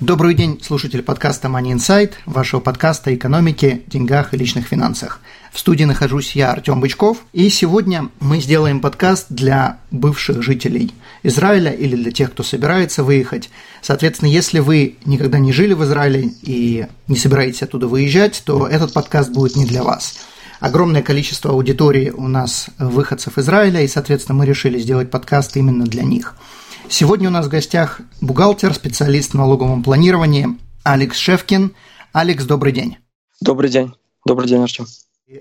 Добрый день, слушатель подкаста Money Insight, вашего подкаста о экономике, деньгах и личных финансах. В студии нахожусь я, Артем Бычков, и сегодня мы сделаем подкаст для бывших жителей Израиля или для тех, кто собирается выехать. Соответственно, если вы никогда не жили в Израиле и не собираетесь оттуда выезжать, то этот подкаст будет не для вас. Огромное количество аудитории у нас выходцев Израиля, и, соответственно, мы решили сделать подкаст именно для них – Сегодня у нас в гостях бухгалтер, специалист в налоговом планировании Алекс Шевкин. Алекс, добрый день. Добрый день. Добрый день, Артем.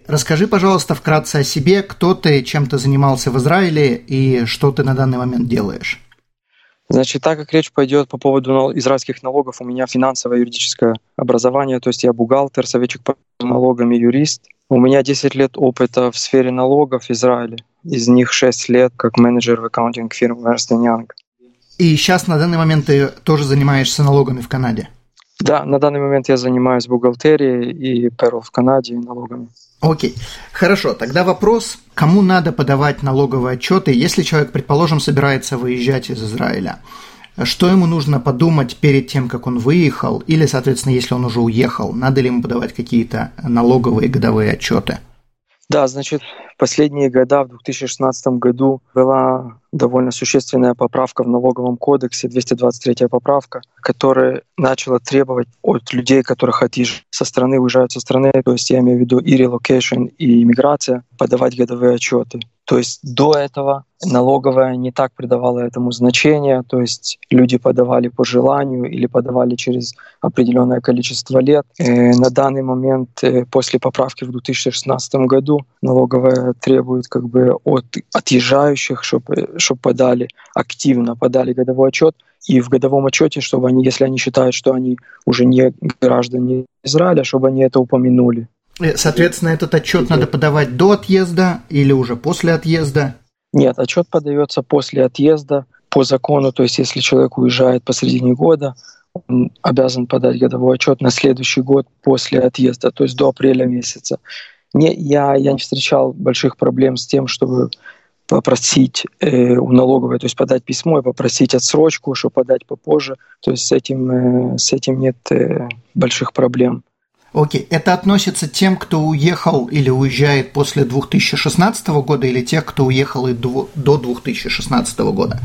Расскажи, пожалуйста, вкратце о себе, кто ты, чем ты занимался в Израиле и что ты на данный момент делаешь. Значит, так как речь пойдет по поводу израильских налогов, у меня финансовое юридическое образование, то есть я бухгалтер, советчик по налогам и юрист. У меня 10 лет опыта в сфере налогов в Израиле, из них 6 лет как менеджер в аккаунтинг фирмы Ernst Young. И сейчас на данный момент ты тоже занимаешься налогами в Канаде? Да, на данный момент я занимаюсь бухгалтерией и перл в Канаде и налогами. Окей, хорошо. Тогда вопрос, кому надо подавать налоговые отчеты, если человек, предположим, собирается выезжать из Израиля? Что ему нужно подумать перед тем, как он выехал, или, соответственно, если он уже уехал, надо ли ему подавать какие-то налоговые годовые отчеты? Да, значит, последние года, в 2016 году, была довольно существенная поправка в налоговом кодексе, 223 поправка, которая начала требовать от людей, которых отъезжают со страны, уезжают со страны, то есть я имею в виду и relocation, и иммиграция, подавать годовые отчеты. То есть до этого налоговая не так придавала этому значения, то есть люди подавали по желанию или подавали через определенное количество лет. И э, на данный момент, э, после поправки в 2016 году, налоговая требует как бы от отъезжающих, чтобы, чтобы подали активно, подали годовой отчет, и в годовом отчете, чтобы они, если они считают, что они уже не граждане Израиля, чтобы они это упомянули. Э, соответственно, этот отчет надо подавать до отъезда или уже после отъезда? Нет, отчет подается после отъезда по закону. То есть, если человек уезжает посредине года, он обязан подать годовой отчет на следующий год после отъезда, то есть до апреля месяца. Не, я, я не встречал больших проблем с тем, чтобы попросить э, у налоговой, то есть подать письмо и попросить отсрочку, чтобы подать попозже. То есть с этим, э, с этим нет э, больших проблем. Окей, это относится тем, кто уехал или уезжает после 2016 года, или тех, кто уехал и до 2016 года?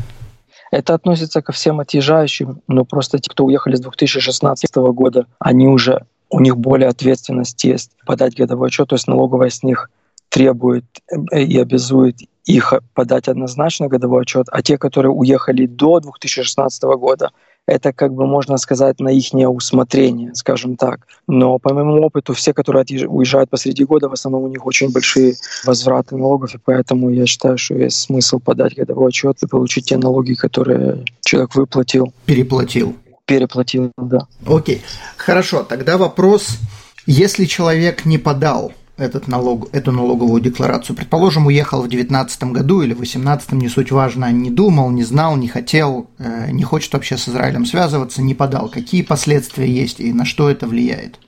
Это относится ко всем отъезжающим, но просто те, кто уехали с 2016 года, они уже, у них более ответственность есть подать годовой отчет, то есть налоговая с них требует э, и обязует их подать однозначно годовой отчет, а те, которые уехали до 2016 года, это, как бы можно сказать, на их усмотрение, скажем так. Но по моему опыту, все, которые уезжают посреди года, в основном у них очень большие возвраты налогов, и поэтому я считаю, что есть смысл подать годовой отчет и получить те налоги, которые человек выплатил. Переплатил. Переплатил, да. Окей, хорошо. Тогда вопрос, если человек не подал этот налог, эту налоговую декларацию. Предположим, уехал в 2019 году или в 2018, не суть важно, не думал, не знал, не хотел, э, не хочет вообще с Израилем связываться, не подал. Какие последствия есть и на что это влияет?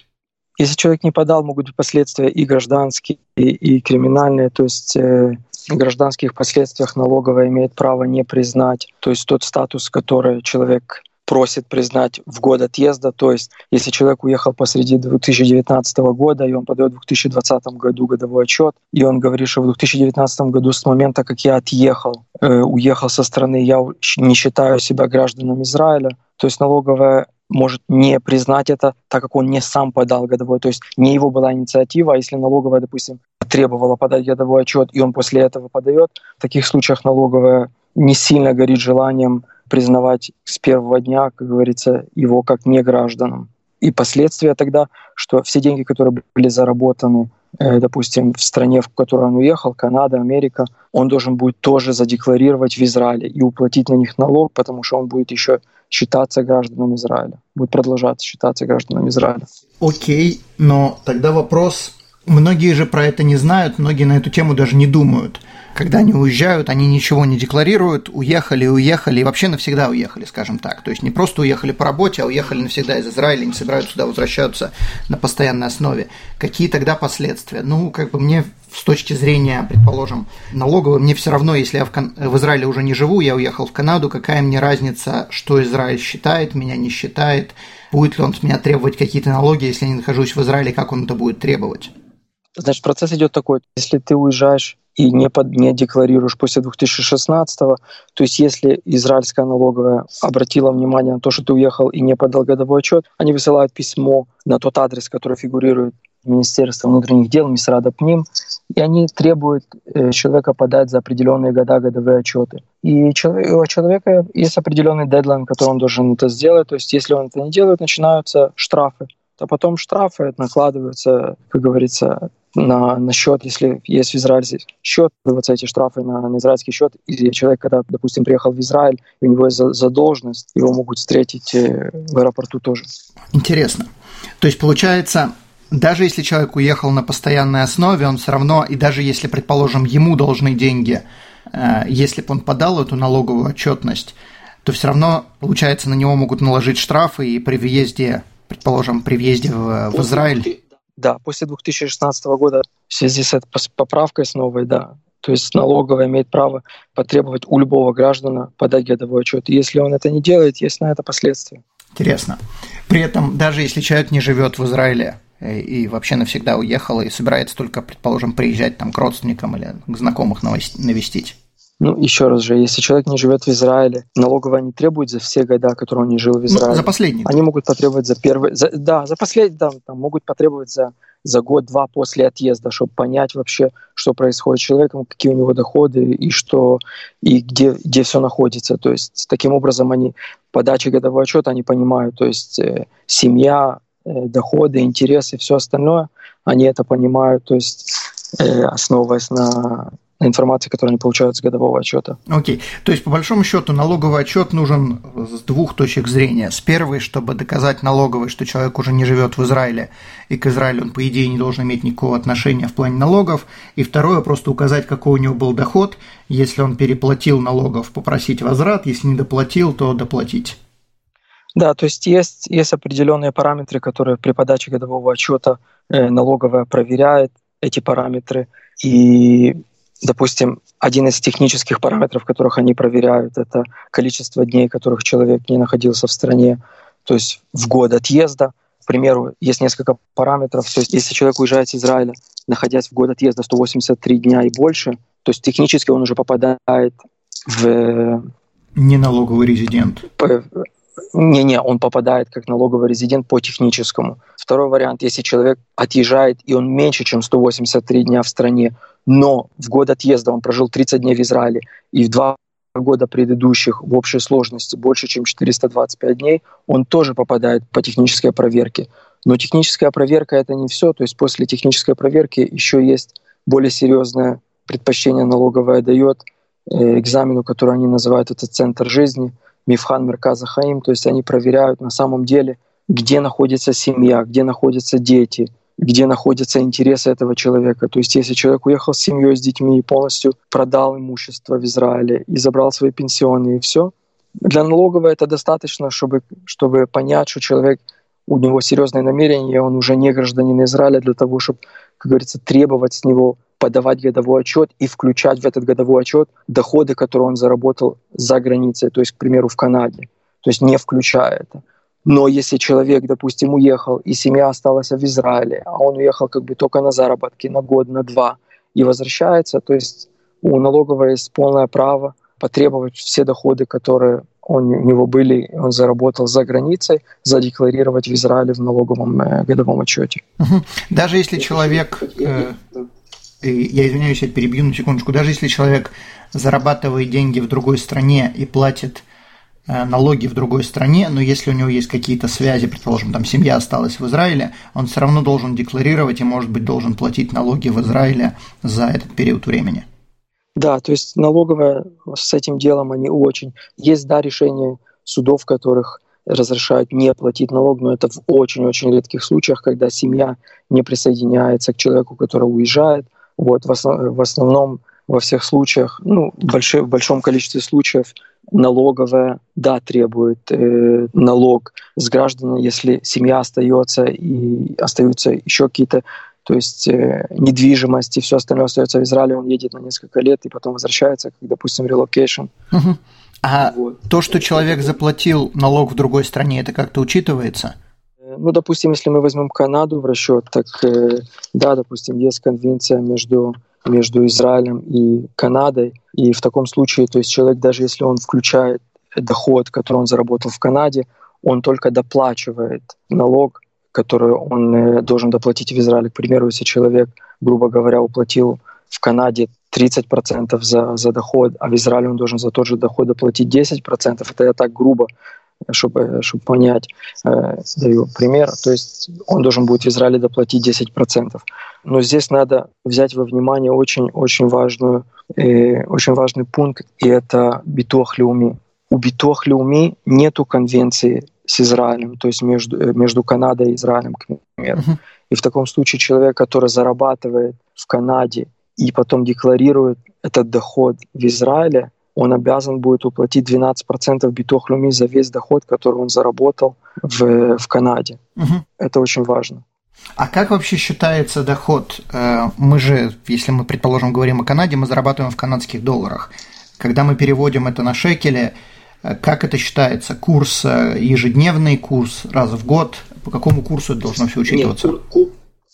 Если человек не подал, могут быть последствия и гражданские, и, и криминальные. То есть э, в гражданских последствиях налоговая имеет право не признать, то есть тот статус, который человек просит признать в год отъезда. То есть, если человек уехал посреди 2019 года, и он подает в 2020 году годовой отчет, и он говорит, что в 2019 году с момента, как я отъехал, э, уехал со страны, я не считаю себя гражданом Израиля, то есть налоговая может не признать это, так как он не сам подал годовой, то есть не его была инициатива, а если налоговая, допустим, требовала подать годовой отчет, и он после этого подает, в таких случаях налоговая не сильно горит желанием признавать с первого дня, как говорится, его как не гражданам. И последствия тогда, что все деньги, которые были заработаны, э, допустим, в стране, в которую он уехал, Канада, Америка, он должен будет тоже задекларировать в Израиле и уплатить на них налог, потому что он будет еще считаться гражданами Израиля, будет продолжаться считаться гражданами Израиля. Окей, но тогда вопрос, многие же про это не знают, многие на эту тему даже не думают. Когда они уезжают, они ничего не декларируют, уехали, уехали и вообще навсегда уехали, скажем так. То есть не просто уехали по работе, а уехали навсегда из Израиля, не собираются сюда возвращаться на постоянной основе. Какие тогда последствия? Ну, как бы мне с точки зрения, предположим, налоговой, мне все равно, если я в, Кан- в Израиле уже не живу, я уехал в Канаду, какая мне разница, что Израиль считает, меня не считает, будет ли он с меня требовать какие-то налоги, если я не нахожусь в Израиле, как он это будет требовать? Значит, процесс идет такой. Если ты уезжаешь и не, под, не декларируешь после 2016, то есть если израильская налоговая обратила внимание на то, что ты уехал и не подал годовой отчет, они высылают письмо на тот адрес, который фигурирует в Министерстве внутренних дел, Мисрада ПНИМ, и они требуют э, человека подать за определенные года годовые отчеты. И у человека есть определенный дедлайн, который он должен это сделать. То есть если он это не делает, начинаются штрафы. А потом штрафы накладываются, как говорится, на, на счет, если есть в Израиле счет, вот эти штрафы на, на израильский счет, или человек, когда, допустим, приехал в Израиль, и у него есть задолженность, его могут встретить э, в аэропорту тоже. Интересно. То есть, получается, даже если человек уехал на постоянной основе, он все равно, и даже если, предположим, ему должны деньги, э, если бы он подал эту налоговую отчетность, то все равно, получается, на него могут наложить штрафы, и при въезде, предположим, при въезде в, в Израиль да, после 2016 года в связи с этой поправкой с новой, да, то есть налоговая имеет право потребовать у любого граждана подать годовой отчет. И если он это не делает, есть на это последствия. Интересно. При этом, даже если человек не живет в Израиле э, и вообще навсегда уехал и собирается только, предположим, приезжать там к родственникам или к знакомых навестить, ну, еще раз же, если человек не живет в Израиле, налоговая не требует за все года, которые он не жил в Израиле. Ну, за последний. Они могут потребовать за первый... За, да, за последний, да, там, могут потребовать за, за год-два после отъезда, чтобы понять вообще, что происходит с человеком, какие у него доходы и что и где, где все находится. То есть таким образом они подачи годового отчета они понимают, то есть э, семья, э, доходы, интересы, все остальное, они это понимают, то есть э, основываясь на информации, которую они получают с годового отчета. Окей. Okay. То есть, по большому счету, налоговый отчет нужен с двух точек зрения. С первой, чтобы доказать налоговой, что человек уже не живет в Израиле, и к Израилю он, по идее, не должен иметь никакого отношения в плане налогов. И второе, просто указать, какой у него был доход. Если он переплатил налогов, попросить возврат. Если не доплатил, то доплатить. Да, то есть есть, есть определенные параметры, которые при подаче годового отчета э, налоговая проверяет эти параметры. И Допустим, один из технических параметров, которых они проверяют, это количество дней, которых человек не находился в стране, то есть в год отъезда. К примеру, есть несколько параметров. То есть если человек уезжает из Израиля, находясь в год отъезда 183 дня и больше, то есть технически он уже попадает в... Неналоговый резидент. Не-не, он попадает как налоговый резидент по техническому. Второй вариант, если человек отъезжает, и он меньше, чем 183 дня в стране, но в год отъезда он прожил 30 дней в Израиле, и в два года предыдущих в общей сложности больше, чем 425 дней, он тоже попадает по технической проверке. Но техническая проверка — это не все. То есть после технической проверки еще есть более серьезное предпочтение налоговое дает э, экзамену, который они называют это «Центр жизни», Мифхан Мерказа Хаим, то есть они проверяют на самом деле, где находится семья, где находятся дети, где находятся интересы этого человека. То есть если человек уехал с семьей, с детьми и полностью продал имущество в Израиле и забрал свои пенсионные и все, для налоговой это достаточно, чтобы, чтобы понять, что человек, у него серьезное намерение, он уже не гражданин Израиля для того, чтобы, как говорится, требовать с него подавать годовой отчет и включать в этот годовой отчет доходы, которые он заработал за границей, то есть, к примеру, в Канаде, то есть не включая это. Но если человек, допустим, уехал, и семья осталась в Израиле, а он уехал как бы только на заработки, на год, на два, и возвращается, то есть у налоговой есть полное право потребовать все доходы, которые он, у него были, он заработал за границей, задекларировать в Израиле в налоговом э, годовом отчете. Даже если человек э, я извиняюсь, я перебью на секундочку, даже если человек зарабатывает деньги в другой стране и платит налоги в другой стране, но если у него есть какие-то связи, предположим, там семья осталась в Израиле, он все равно должен декларировать и, может быть, должен платить налоги в Израиле за этот период времени. Да, то есть налоговая с этим делом они очень... Есть, да, решение судов, которых разрешают не платить налог, но это в очень-очень редких случаях, когда семья не присоединяется к человеку, который уезжает. Вот, в, основ, в основном во всех случаях, ну, большой, в большом количестве случаев налоговая, да, требует э, налог с граждан, если семья остается и остаются еще какие-то то есть э, недвижимость и все остальное остается в Израиле, он едет на несколько лет и потом возвращается, как, допустим, relocation. Угу. А вот. то, что человек заплатил налог в другой стране, это как-то учитывается? Э, ну, допустим, если мы возьмем Канаду в расчет, так э, да, допустим, есть конвенция между между Израилем и Канадой, и в таком случае, то есть человек даже если он включает доход, который он заработал в Канаде, он только доплачивает налог, который он э, должен доплатить в Израиле. К примеру, если человек, грубо говоря, уплатил в Канаде 30% за, за доход, а в Израиле он должен за тот же доход доплатить 10%, это я так грубо, чтобы, чтобы понять, э, даю пример. То есть он должен будет в Израиле доплатить 10%. Но здесь надо взять во внимание очень-очень важную, э, очень важный пункт, и это битуах леуми. У битуах леуми нету конвенции с Израилем, то есть между, э, между Канадой и Израилем, к примеру. Uh-huh. И в таком случае человек, который зарабатывает в Канаде и потом декларирует этот доход в Израиле, он обязан будет уплатить 12% битохлюми за весь доход, который он заработал в, в Канаде. Угу. Это очень важно. А как вообще считается доход? Э, мы же, если мы, предположим, говорим о Канаде, мы зарабатываем в канадских долларах. Когда мы переводим это на шекели, э, как это считается? Курс э, ежедневный, курс раз в год? По какому курсу это должно все учитываться? Нет,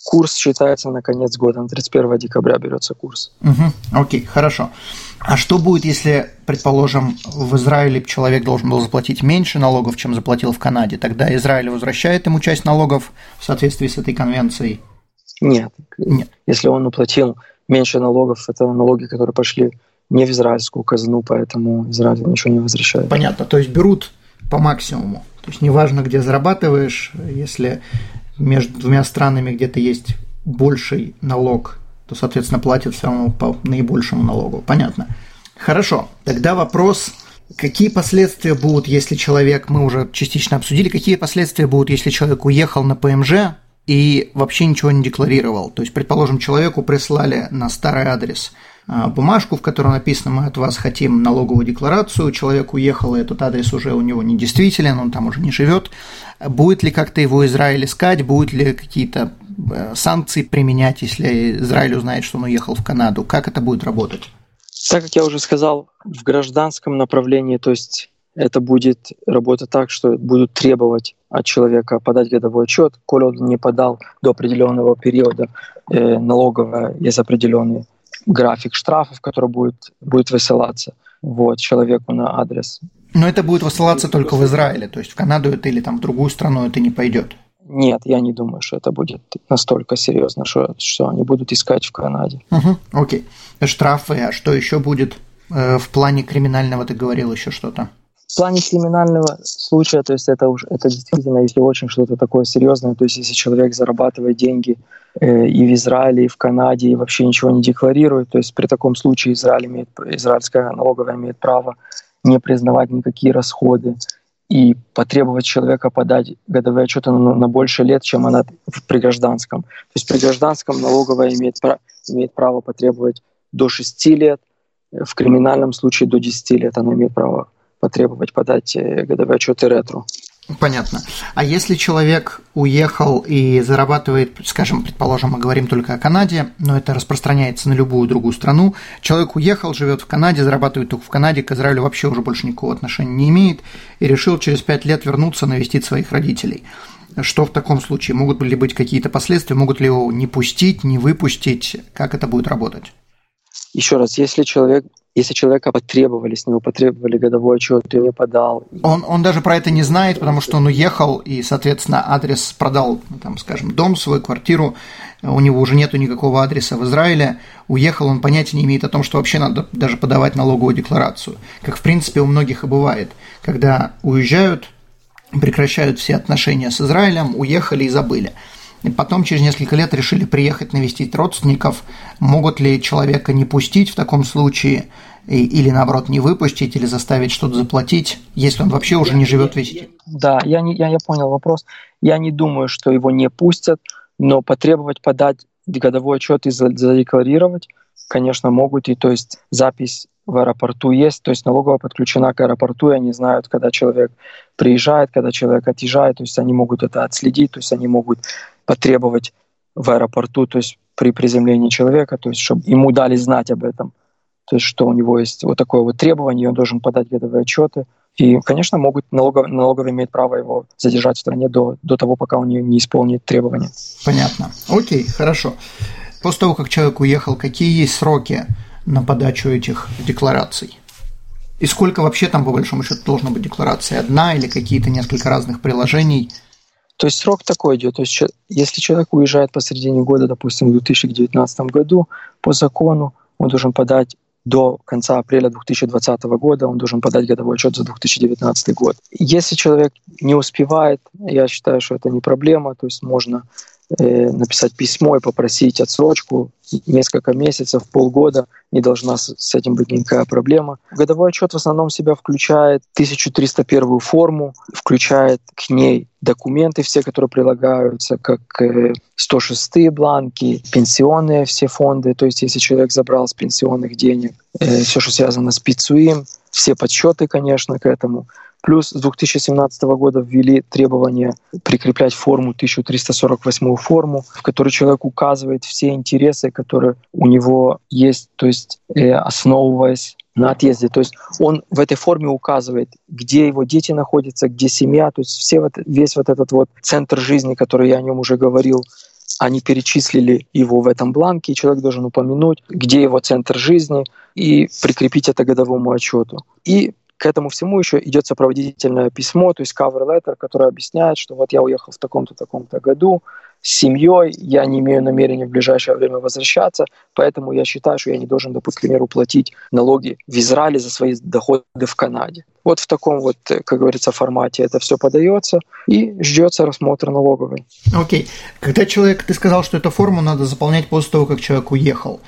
курс считается на конец года, на 31 декабря берется курс. Угу, окей, хорошо. А что будет, если, предположим, в Израиле человек должен был заплатить меньше налогов, чем заплатил в Канаде? Тогда Израиль возвращает ему часть налогов в соответствии с этой конвенцией? Нет. Нет. Если он уплатил меньше налогов, это налоги, которые пошли не в израильскую казну, поэтому Израиль ничего не возвращает. Понятно. То есть берут по максимуму. То есть неважно, где зарабатываешь, если между двумя странами где-то есть больший налог, то, соответственно, платят все равно по наибольшему налогу. Понятно. Хорошо. Тогда вопрос, какие последствия будут, если человек, мы уже частично обсудили, какие последствия будут, если человек уехал на ПМЖ и вообще ничего не декларировал. То есть, предположим, человеку прислали на старый адрес – а, бумажку, в которой написано «Мы от вас хотим налоговую декларацию». Человек уехал, и этот адрес уже у него не действителен, он там уже не живет. Будет ли как-то его Израиль искать, будут ли какие-то санкции применять, если Израиль узнает, что он уехал в Канаду? Как это будет работать? Так как я уже сказал, в гражданском направлении, то есть это будет работать так, что будут требовать от человека подать годовой отчет, коли он не подал до определенного периода э, налоговое, есть определенные график штрафов, который будет, будет высылаться вот, человеку на адрес. Но это будет высылаться только в Израиле, то есть в Канаду это или там в другую страну это не пойдет. Нет, я не думаю, что это будет настолько серьезно, что, что они будут искать в Канаде. Угу, окей. Штрафы, а что еще будет э, в плане криминального, ты говорил еще что-то? В плане криминального случая, то есть это уже это действительно, если очень что-то такое серьезное, то есть если человек зарабатывает деньги э, и в Израиле, и в Канаде, и вообще ничего не декларирует, то есть при таком случае Израиль имеет, израильская налоговая имеет право не признавать никакие расходы и потребовать человека подать годовые отчеты на, на больше лет, чем она при гражданском. То есть при гражданском налоговая имеет, имеет право потребовать до 6 лет, в криминальном случае до 10 лет она имеет право потребовать подать э, годовые отчеты ретро. Понятно. А если человек уехал и зарабатывает, скажем, предположим, мы говорим только о Канаде, но это распространяется на любую другую страну, человек уехал, живет в Канаде, зарабатывает только в Канаде, к Израилю вообще уже больше никакого отношения не имеет, и решил через пять лет вернуться, навестить своих родителей. Что в таком случае? Могут ли быть какие-то последствия? Могут ли его не пустить, не выпустить? Как это будет работать? Еще раз, если человек если человека потребовали, с него потребовали годовой отчет, и не подал. Он, он даже про это не знает, потому что он уехал и, соответственно, адрес продал, там, скажем, дом, свою квартиру, у него уже нету никакого адреса в Израиле, уехал, он понятия не имеет о том, что вообще надо даже подавать налоговую декларацию. Как, в принципе, у многих и бывает, когда уезжают, прекращают все отношения с Израилем, уехали и забыли. И потом через несколько лет решили приехать навестить родственников. Могут ли человека не пустить в таком случае? и, или наоборот не выпустить, или заставить что-то заплатить, если он вообще уже не живет везде? Да, я, не, я, я понял вопрос. Я не думаю, что его не пустят, но потребовать подать годовой отчет и задекларировать, конечно, могут. И то есть запись в аэропорту есть, то есть налоговая подключена к аэропорту, и они знают, когда человек приезжает, когда человек отъезжает, то есть они могут это отследить, то есть они могут потребовать в аэропорту, то есть при приземлении человека, то есть чтобы ему дали знать об этом, то есть что у него есть вот такое вот требование, он должен подать годовые отчеты. И, конечно, могут налогов, налоговые имеют право его задержать в стране до, до того, пока он не, не исполнит требования. Понятно. Окей, хорошо. После того, как человек уехал, какие есть сроки на подачу этих деклараций? И сколько вообще там, по большому счету, должна быть декларация? Одна или какие-то несколько разных приложений? То есть срок такой идет. То есть если человек уезжает посередине года, допустим, в 2019 году, по закону он должен подать до конца апреля 2020 года он должен подать годовой отчет за 2019 год. Если человек не успевает, я считаю, что это не проблема, то есть можно написать письмо и попросить отсрочку несколько месяцев, полгода, не должна с этим быть никакая проблема. Годовой отчет в основном себя включает 1301 форму, включает к ней документы все, которые прилагаются, как 106 э, бланки, пенсионные все фонды, то есть если человек забрал с пенсионных денег, э, все, что связано с ПИЦУИМ, все подсчеты, конечно, к этому. Плюс с 2017 года ввели требование прикреплять форму 1348 форму, в которой человек указывает все интересы, которые у него есть, то есть э, основываясь на отъезде. То есть он в этой форме указывает, где его дети находятся, где семья, то есть все вот, весь вот этот вот центр жизни, который я о нем уже говорил, они перечислили его в этом бланке, и человек должен упомянуть, где его центр жизни, и прикрепить это годовому отчету. И к этому всему еще идет сопроводительное письмо, то есть cover letter, которое объясняет, что вот я уехал в таком-то, таком-то году с семьей, я не имею намерения в ближайшее время возвращаться, поэтому я считаю, что я не должен, допустим, к примеру, платить налоги в Израиле за свои доходы в Канаде. Вот в таком вот, как говорится, формате это все подается и ждется рассмотр налоговый. Окей. Okay. Когда человек, ты сказал, что эту форму надо заполнять после того, как человек уехал.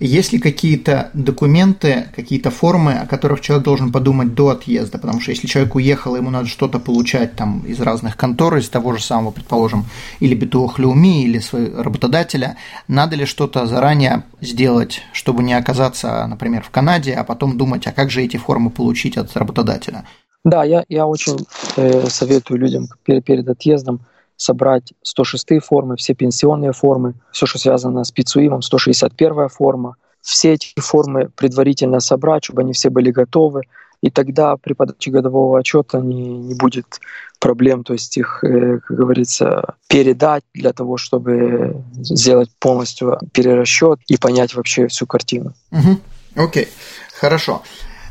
Есть ли какие-то документы, какие-то формы, о которых человек должен подумать до отъезда? Потому что если человек уехал, ему надо что-то получать там из разных контор, из того же самого, предположим, или Битуах Люми, или своего работодателя, надо ли что-то заранее сделать, чтобы не оказаться, например, в Канаде, а потом думать, а как же эти формы получить от работодателя? Да, я, я очень э, советую людям перед, перед отъездом собрать 106 формы, все пенсионные формы, все, что связано с ПИЦУИМом, 161 форма. Все эти формы предварительно собрать, чтобы они все были готовы, и тогда при подаче годового отчета не, не будет проблем, то есть их, э, как говорится, передать для того, чтобы сделать полностью перерасчет и понять вообще всю картину. Окей, okay. хорошо.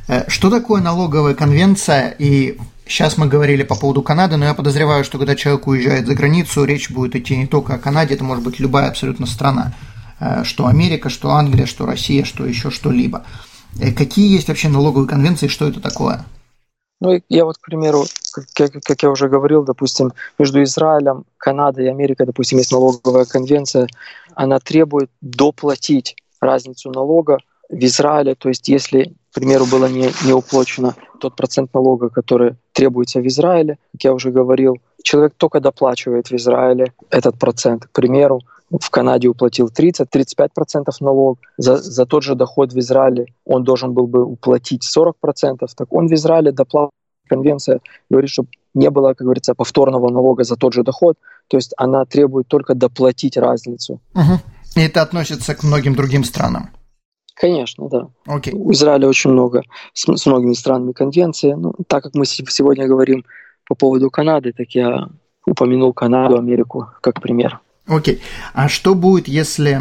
Э, что такое налоговая конвенция и Сейчас мы говорили по поводу Канады, но я подозреваю, что когда человек уезжает за границу, речь будет идти не только о Канаде, это может быть любая абсолютно страна. Э, что Америка, что Англия, что Россия, что еще что-либо. Э, какие есть вообще налоговые конвенции, что это такое? Ну, я вот, к примеру, как, как я уже говорил, допустим, между Израилем, Канадой и Америкой, допустим, есть налоговая конвенция, она требует доплатить разницу налога в Израиле, то есть если, к примеру, было не, не уплачено тот процент налога, который требуется в Израиле, как я уже говорил, человек только доплачивает в Израиле этот процент. К примеру, в Канаде уплатил 30-35% налог, за, за тот же доход в Израиле он должен был бы уплатить 40%, так он в Израиле доплатил. Конвенция говорит, чтобы не было, как говорится, повторного налога за тот же доход, то есть она требует только доплатить разницу. Угу. И это относится к многим другим странам. Конечно, да. Okay. У Израиля очень много, с, с многими странами конвенции. Ну, так как мы сегодня говорим по поводу Канады, так я упомянул Канаду, Америку как пример. Окей. Okay. А что будет, если,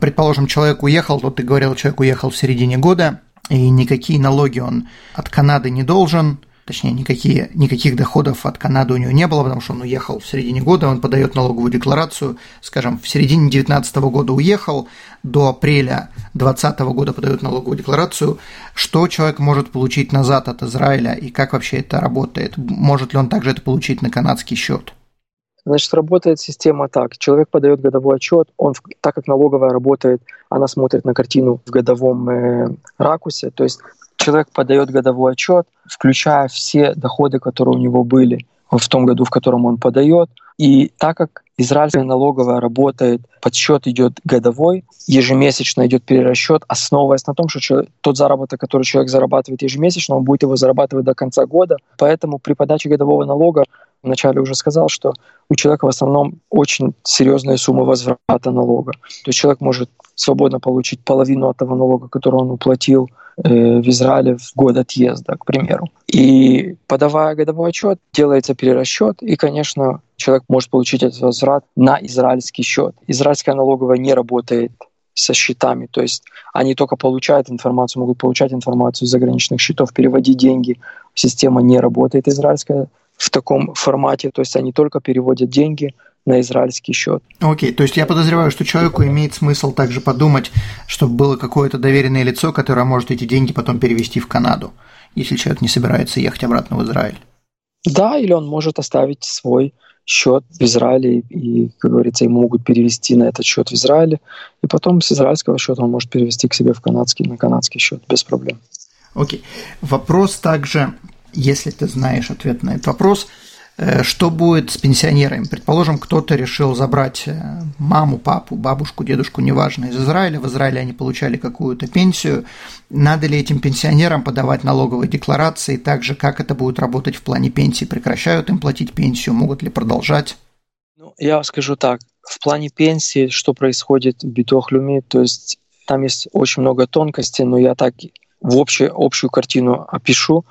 предположим, человек уехал, то ты говорил, человек уехал в середине года, и никакие налоги он от Канады не должен, точнее, никакие, никаких доходов от Канады у него не было, потому что он уехал в середине года, он подает налоговую декларацию, скажем, в середине 2019 года уехал, до апреля 2020 года подает налоговую декларацию, что человек может получить назад от Израиля и как вообще это работает? Может ли он также это получить на канадский счет? Значит, работает система так. Человек подает годовой отчет, он, так как налоговая работает, она смотрит на картину в годовом э, ракурсе, то есть человек подает годовой отчет, включая все доходы, которые у него были в том году, в котором он подает. И так как израильская налоговая работает, подсчет идет годовой, ежемесячно идет перерасчет, основываясь на том, что человек, тот заработок, который человек зарабатывает ежемесячно, он будет его зарабатывать до конца года. Поэтому при подаче годового налога вначале уже сказал, что у человека в основном очень серьезные суммы возврата налога. То есть человек может свободно получить половину от того налога, который он уплатил э, в Израиле в год отъезда, к примеру. И подавая годовой отчет, делается перерасчет, и, конечно, человек может получить этот возврат на израильский счет. Израильская налоговая не работает со счетами, то есть они только получают информацию, могут получать информацию из заграничных счетов, переводить деньги. Система не работает израильская в таком формате, то есть они только переводят деньги на израильский счет. Окей, okay, то есть я подозреваю, что человеку имеет смысл также подумать, чтобы было какое-то доверенное лицо, которое может эти деньги потом перевести в Канаду, если человек не собирается ехать обратно в Израиль. Да, или он может оставить свой счет в Израиле, и, как говорится, ему могут перевести на этот счет в Израиле, и потом с израильского счета он может перевести к себе в канадский, на канадский счет без проблем. Окей. Okay. Вопрос также если ты знаешь ответ на этот вопрос, э, что будет с пенсионерами? Предположим, кто-то решил забрать э, маму, папу, бабушку, дедушку, неважно, из Израиля. В Израиле они получали какую-то пенсию. Надо ли этим пенсионерам подавать налоговые декларации? Также, как это будет работать в плане пенсии? Прекращают им платить пенсию? Могут ли продолжать? Ну, я скажу так. В плане пенсии, что происходит в Битохлюме, то есть там есть очень много тонкостей, но я так в общую, общую картину опишу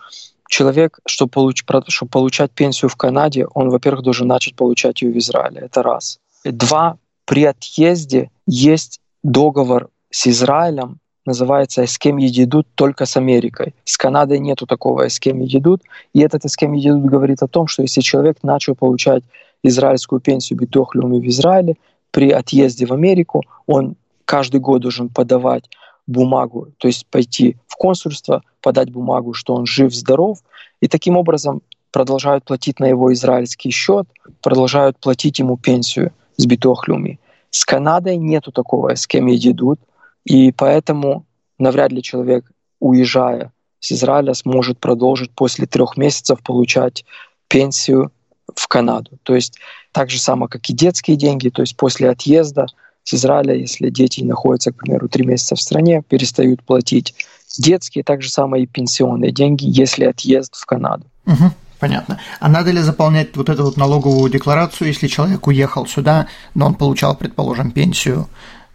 человек, чтобы, получ, чтобы получать пенсию в Канаде, он, во-первых, должен начать получать ее в Израиле. Это раз. Два, при отъезде есть договор с Израилем, называется «Эскем едидут» только с Америкой. С Канадой нету такого «Эскем едидут». И этот «Эскем едидут» говорит о том, что если человек начал получать израильскую пенсию битохлюми в Израиле, при отъезде в Америку он каждый год должен подавать бумагу, то есть пойти в консульство, подать бумагу, что он жив-здоров, и таким образом продолжают платить на его израильский счет, продолжают платить ему пенсию с битохлюми. С Канадой нету такого, с кем идут, и поэтому навряд ли человек, уезжая с Израиля, сможет продолжить после трех месяцев получать пенсию в Канаду. То есть так же само, как и детские деньги, то есть после отъезда с Израиля, если дети находятся, к примеру, три месяца в стране, перестают платить детские, так же самое и пенсионные деньги, если отъезд в Канаду. Угу, понятно. А надо ли заполнять вот эту вот налоговую декларацию, если человек уехал сюда, но он получал, предположим, пенсию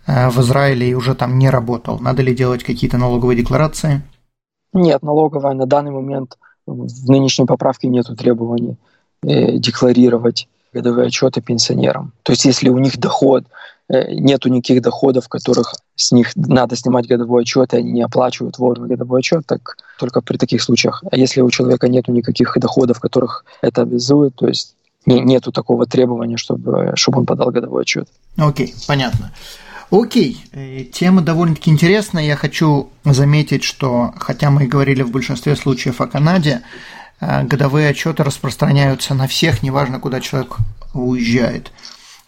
э, в Израиле и уже там не работал? Надо ли делать какие-то налоговые декларации? Нет, налоговая на данный момент в нынешней поправке нет требований э, декларировать годовые отчеты пенсионерам. То есть если у них доход Э, нету никаких доходов, которых с них надо снимать годовой отчет, и они не оплачивают вовремя годовой отчет, так только при таких случаях. А если у человека нету никаких доходов, которых это обязует, то есть не, нету такого требования, чтобы, чтобы он подал годовой отчет. Окей, okay, понятно. Окей, э, тема довольно-таки интересная. Я хочу заметить, что хотя мы и говорили в большинстве случаев о Канаде, годовые отчеты распространяются на всех, неважно, куда человек уезжает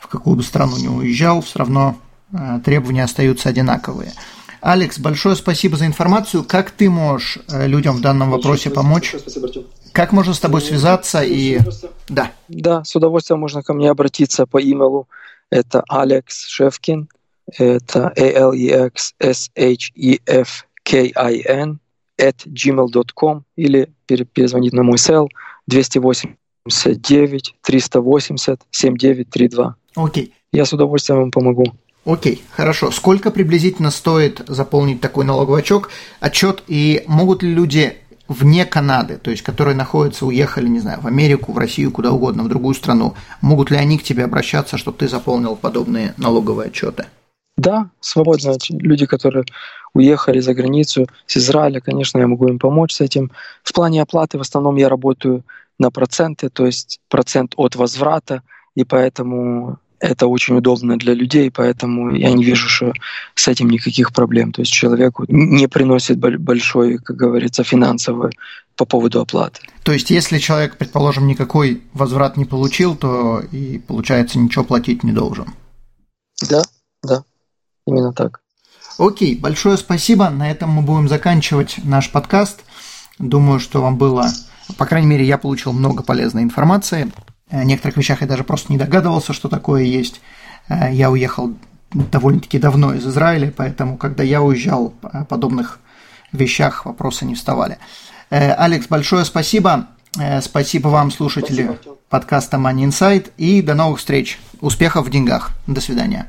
в какую бы страну не уезжал, все равно э, требования остаются одинаковые. Алекс, большое спасибо за информацию. Как ты можешь э, людям в данном вопросе помочь? Спасибо, Артем. Как можно с тобой связаться и... Да. Да, с удовольствием можно ко мне обратиться по имейлу. Это Алекс Шевкин. Это A-L-E-X-S-H-E-F-K-I-N at gmail.com или перезвонить на мой сел 289 380 7932. Окей. Я с удовольствием вам помогу. Окей, хорошо. Сколько приблизительно стоит заполнить такой налоговый отчет, отчет и могут ли люди вне Канады, то есть которые находятся, уехали, не знаю, в Америку, в Россию, куда угодно, в другую страну, могут ли они к тебе обращаться, чтобы ты заполнил подобные налоговые отчеты? Да, свободно. Люди, которые уехали за границу с Израиля, конечно, я могу им помочь с этим. В плане оплаты в основном я работаю на проценты, то есть процент от возврата – и поэтому это очень удобно для людей, поэтому я не вижу, что с этим никаких проблем. То есть человеку не приносит большой, как говорится, финансовый по поводу оплаты. То есть если человек, предположим, никакой возврат не получил, то и, получается, ничего платить не должен? Да, да, именно так. Окей, большое спасибо. На этом мы будем заканчивать наш подкаст. Думаю, что вам было, по крайней мере, я получил много полезной информации. О некоторых вещах я даже просто не догадывался, что такое есть. Э, я уехал довольно-таки давно из Израиля, поэтому, когда я уезжал, о подобных вещах вопросы не вставали. Э, Алекс, большое спасибо. Э, спасибо вам, слушатели спасибо, подкаста Money Insight, и до новых встреч. Успехов в деньгах. До свидания.